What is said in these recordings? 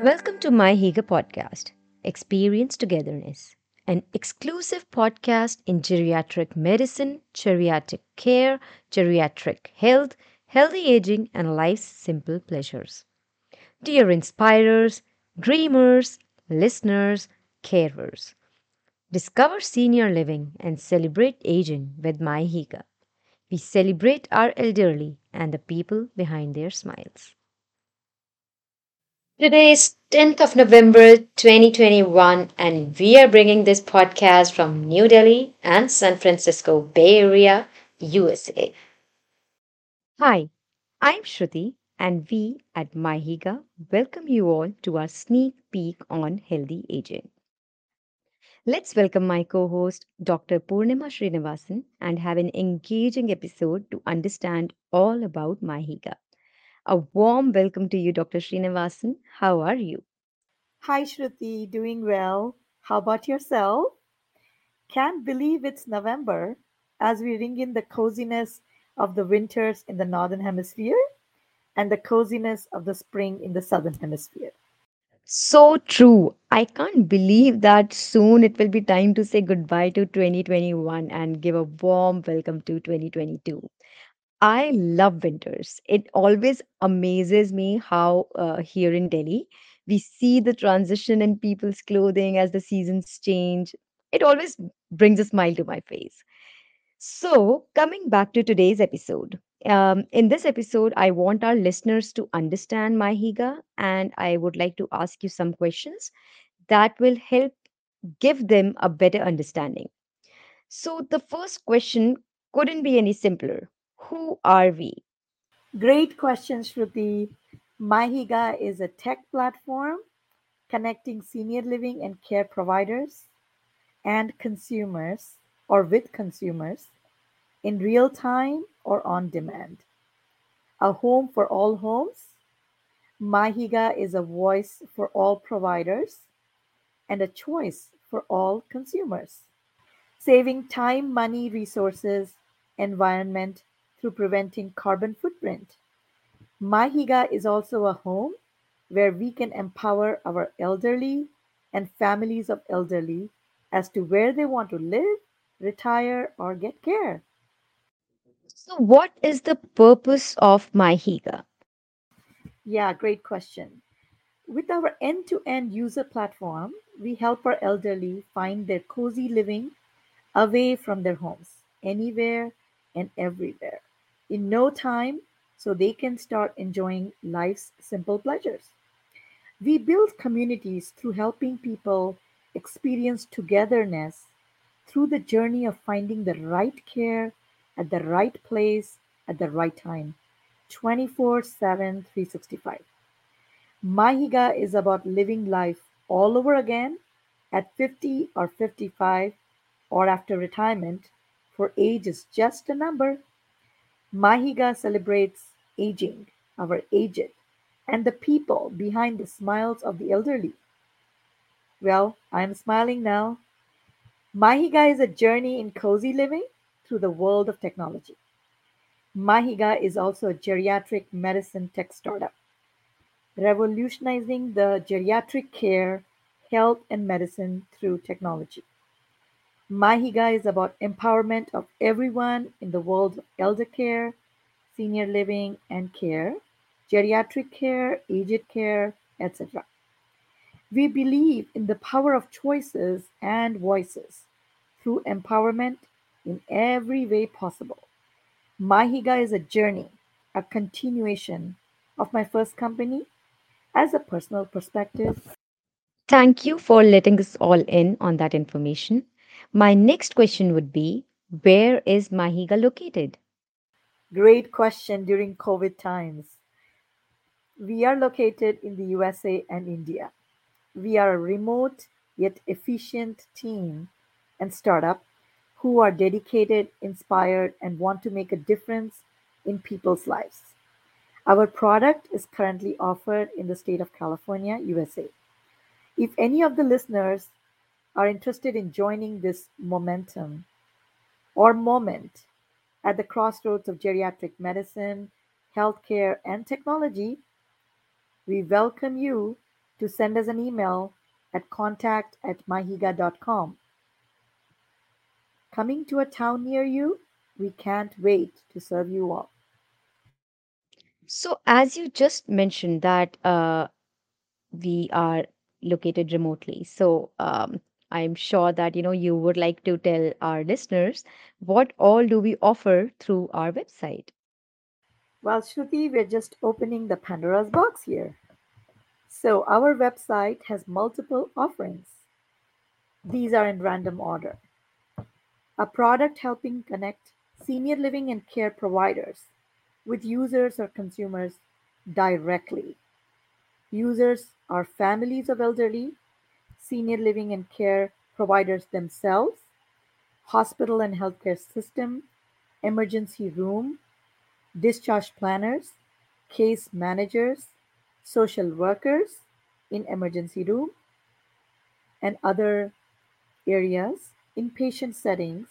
Welcome to miHygge podcast, Experience Togetherness, an exclusive podcast in geriatric medicine, geriatric care, geriatric health, healthy aging, and life's simple pleasures. Dear inspirers, dreamers, listeners, carers, discover senior living and celebrate aging with miHygge. We celebrate our elderly and the people behind their smiles. Today is 10th of November 2021 and we are bringing this podcast from New Delhi and San Francisco Bay Area, USA. Hi, I'm Shruti and we at miHygge welcome you all to our sneak peek on healthy aging. Let's welcome my co-host Dr. Purnima Srinivasan and have an engaging episode to understand all about miHygge. A warm welcome to you, Dr. Srinivasan. How are you? Hi, Shruti. Doing well. How about yourself? Can't believe it's November as we ring in the coziness of the winters in the Northern Hemisphere and the coziness of the spring in the Southern Hemisphere. So true. I can't believe that soon it will be time to say goodbye to 2021 and give a warm welcome to 2022. I love winters. It always amazes me how uh, here in Delhi we see the transition in people's clothing as the seasons change. It always brings a smile to my face. So, coming back to today's episode. Um, in this episode, I want our listeners to understand miHygge, and I would like to ask you some questions that will help give them a better understanding. So, the first question couldn't be any simpler. Who are we? Great question, Shruti. miHygge is a tech platform connecting senior living and care providers and consumers or with consumers in real time or on demand. A home for all homes. miHygge is a voice for all providers and a choice for all consumers, saving time, money, resources, environment through preventing carbon footprint. miHygge is also a home where we can empower our elderly and families of elderly as to where they want to live, retire, or get care. So, what is the purpose of miHygge? Yeah, great question. With our end to end user platform, we help our elderly find their cozy living away from their homes, anywhere and everywhere, in no time, so they can start enjoying life's simple pleasures. We build communities through helping people experience togetherness through the journey of finding the right care at the right place at the right time 24 7 365 miHygge is about living life all over again at 50 or 55 or after retirement for age is just a number miHygge celebrates aging our aged and the people behind the smiles of the elderly well i'm smiling now mahiga is a journey in cozy living through the world of technology. miHygge is also a geriatric medicine tech startup, revolutionizing the geriatric care, health, and medicine through technology. miHygge is about empowerment of everyone in the world of elder care, senior living and care, geriatric care, aged care, etc. We believe in the power of choices and voices through empowerment in every way possible. miHygge is a journey, a continuation of my first company as a personal perspective. Thank you for letting us all in on that information. My next question would be Where is miHygge located? Great question during COVID times. We are located in the USA and India. We are a remote yet efficient team and startup who are dedicated, inspired, and want to make a difference in people's lives. Our product is currently offered in the state of California, USA. If any of the listeners are interested in joining this momentum or moment at the crossroads of geriatric medicine, healthcare, and technology, we welcome you to send us an email at contact at mihygge.com. Coming to a town near you, we can't wait to serve you all. So, as you just mentioned that uh, we are located remotely, so um, I'm sure that you know you would like to tell our listeners what all do we offer through our website. Well, Shruti, we're just opening the Pandora's box here. So, our website has multiple offerings. These are in random order. A product helping connect senior living and care providers with users or consumers directly. Users are families of elderly, senior living and care providers themselves, hospital and healthcare system, emergency room, discharge planners, case managers, social workers in emergency room and other areas, inpatient settings,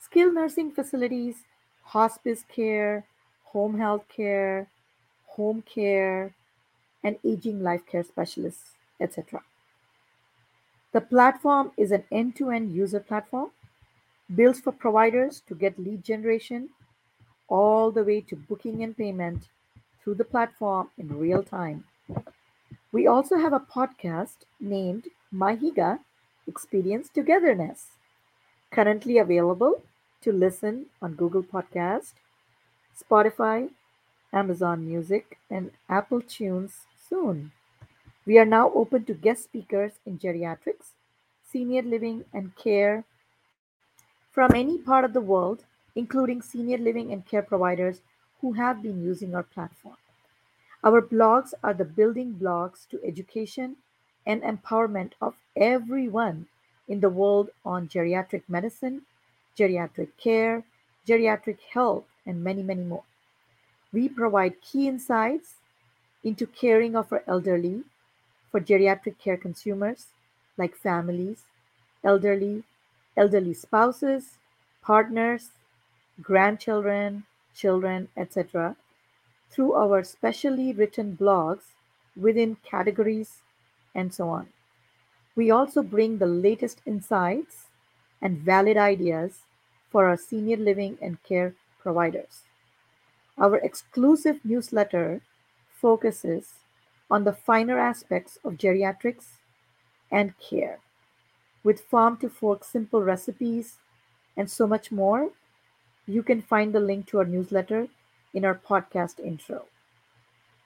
skilled nursing facilities, hospice care, home health care, home care, and aging life care specialists, etc. The platform is an end to end user platform built for providers to get lead generation all the way to booking and payment through the platform in real time. We also have a podcast named miHygge Experience Togetherness, currently available to listen on Google Podcast, Spotify, Amazon Music, and Apple Tunes soon. We are now open to guest speakers in geriatrics, senior living, and care from any part of the world, including senior living and care providers who have been using our platform. Our blogs are the building blocks to education and empowerment of everyone in the world on geriatric medicine, geriatric care, geriatric health, and many, many more. We provide key insights into caring of our elderly for geriatric care consumers like families, elderly, elderly spouses, partners, grandchildren, children, etc., through our specially written blogs within categories and so on. We also bring the latest insights and valid ideas for our senior living and care providers. Our exclusive newsletter focuses on the finer aspects of geriatrics and care, with farm to fork simple recipes and so much more. You can find the link to our newsletter in our podcast intro.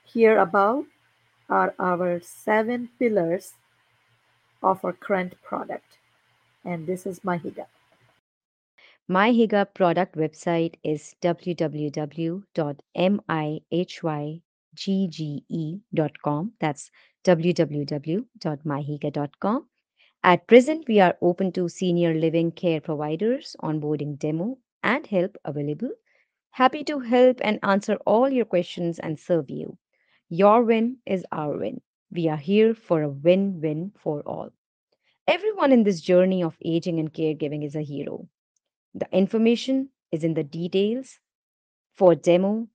Here above are our seven pillars of our current product, and this is miHygge. My Higa product website is www.mihygge.com. That's www.mihygge.com. At present, we are open to senior living care providers, onboarding demo, and help available. Happy to help and answer all your questions and serve you. Your win is our win. We are here for a win win for all. Everyone in this journey of aging and caregiving is a hero. The information is in the details. For demo,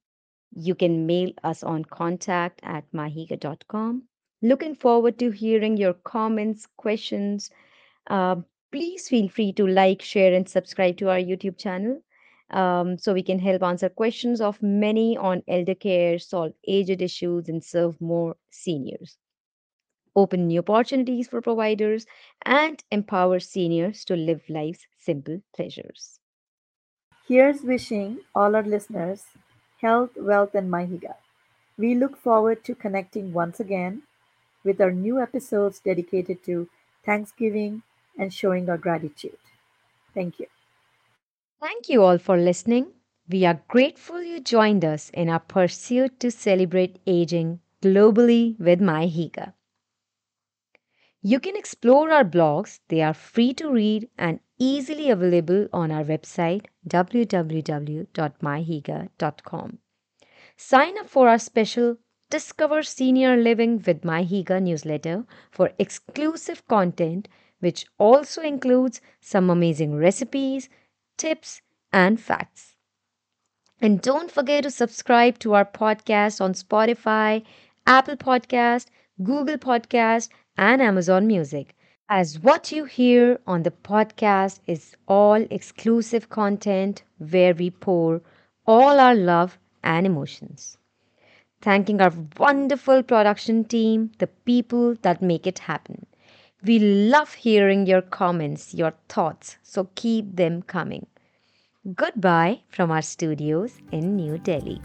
you can mail us on contact at mihygge.com. Looking forward to hearing your comments, questions. Uh, please feel free to like, share, and subscribe to our YouTube channel um, so we can help answer questions of many on elder care, solve aged issues, and serve more seniors. Open new opportunities for providers and empower seniors to live life's simple pleasures. Here's wishing all our listeners health, wealth, and miHygge. We look forward to connecting once again with our new episodes dedicated to Thanksgiving and showing our gratitude. Thank you. Thank you all for listening. We are grateful you joined us in our pursuit to celebrate aging globally with miHygge. You can explore our blogs, they are free to read and easily available on our website www.mihygge.com. Sign up for our special Discover Senior Living with miHygge newsletter for exclusive content, which also includes some amazing recipes, tips, and facts. And don't forget to subscribe to our podcast on Spotify, Apple Podcast, Google Podcast, and Amazon Music. As what you hear on the podcast is all exclusive content where we pour all our love and emotions. Thanking our wonderful production team, the people that make it happen. We love hearing your comments, your thoughts, so keep them coming. Goodbye from our studios in New Delhi.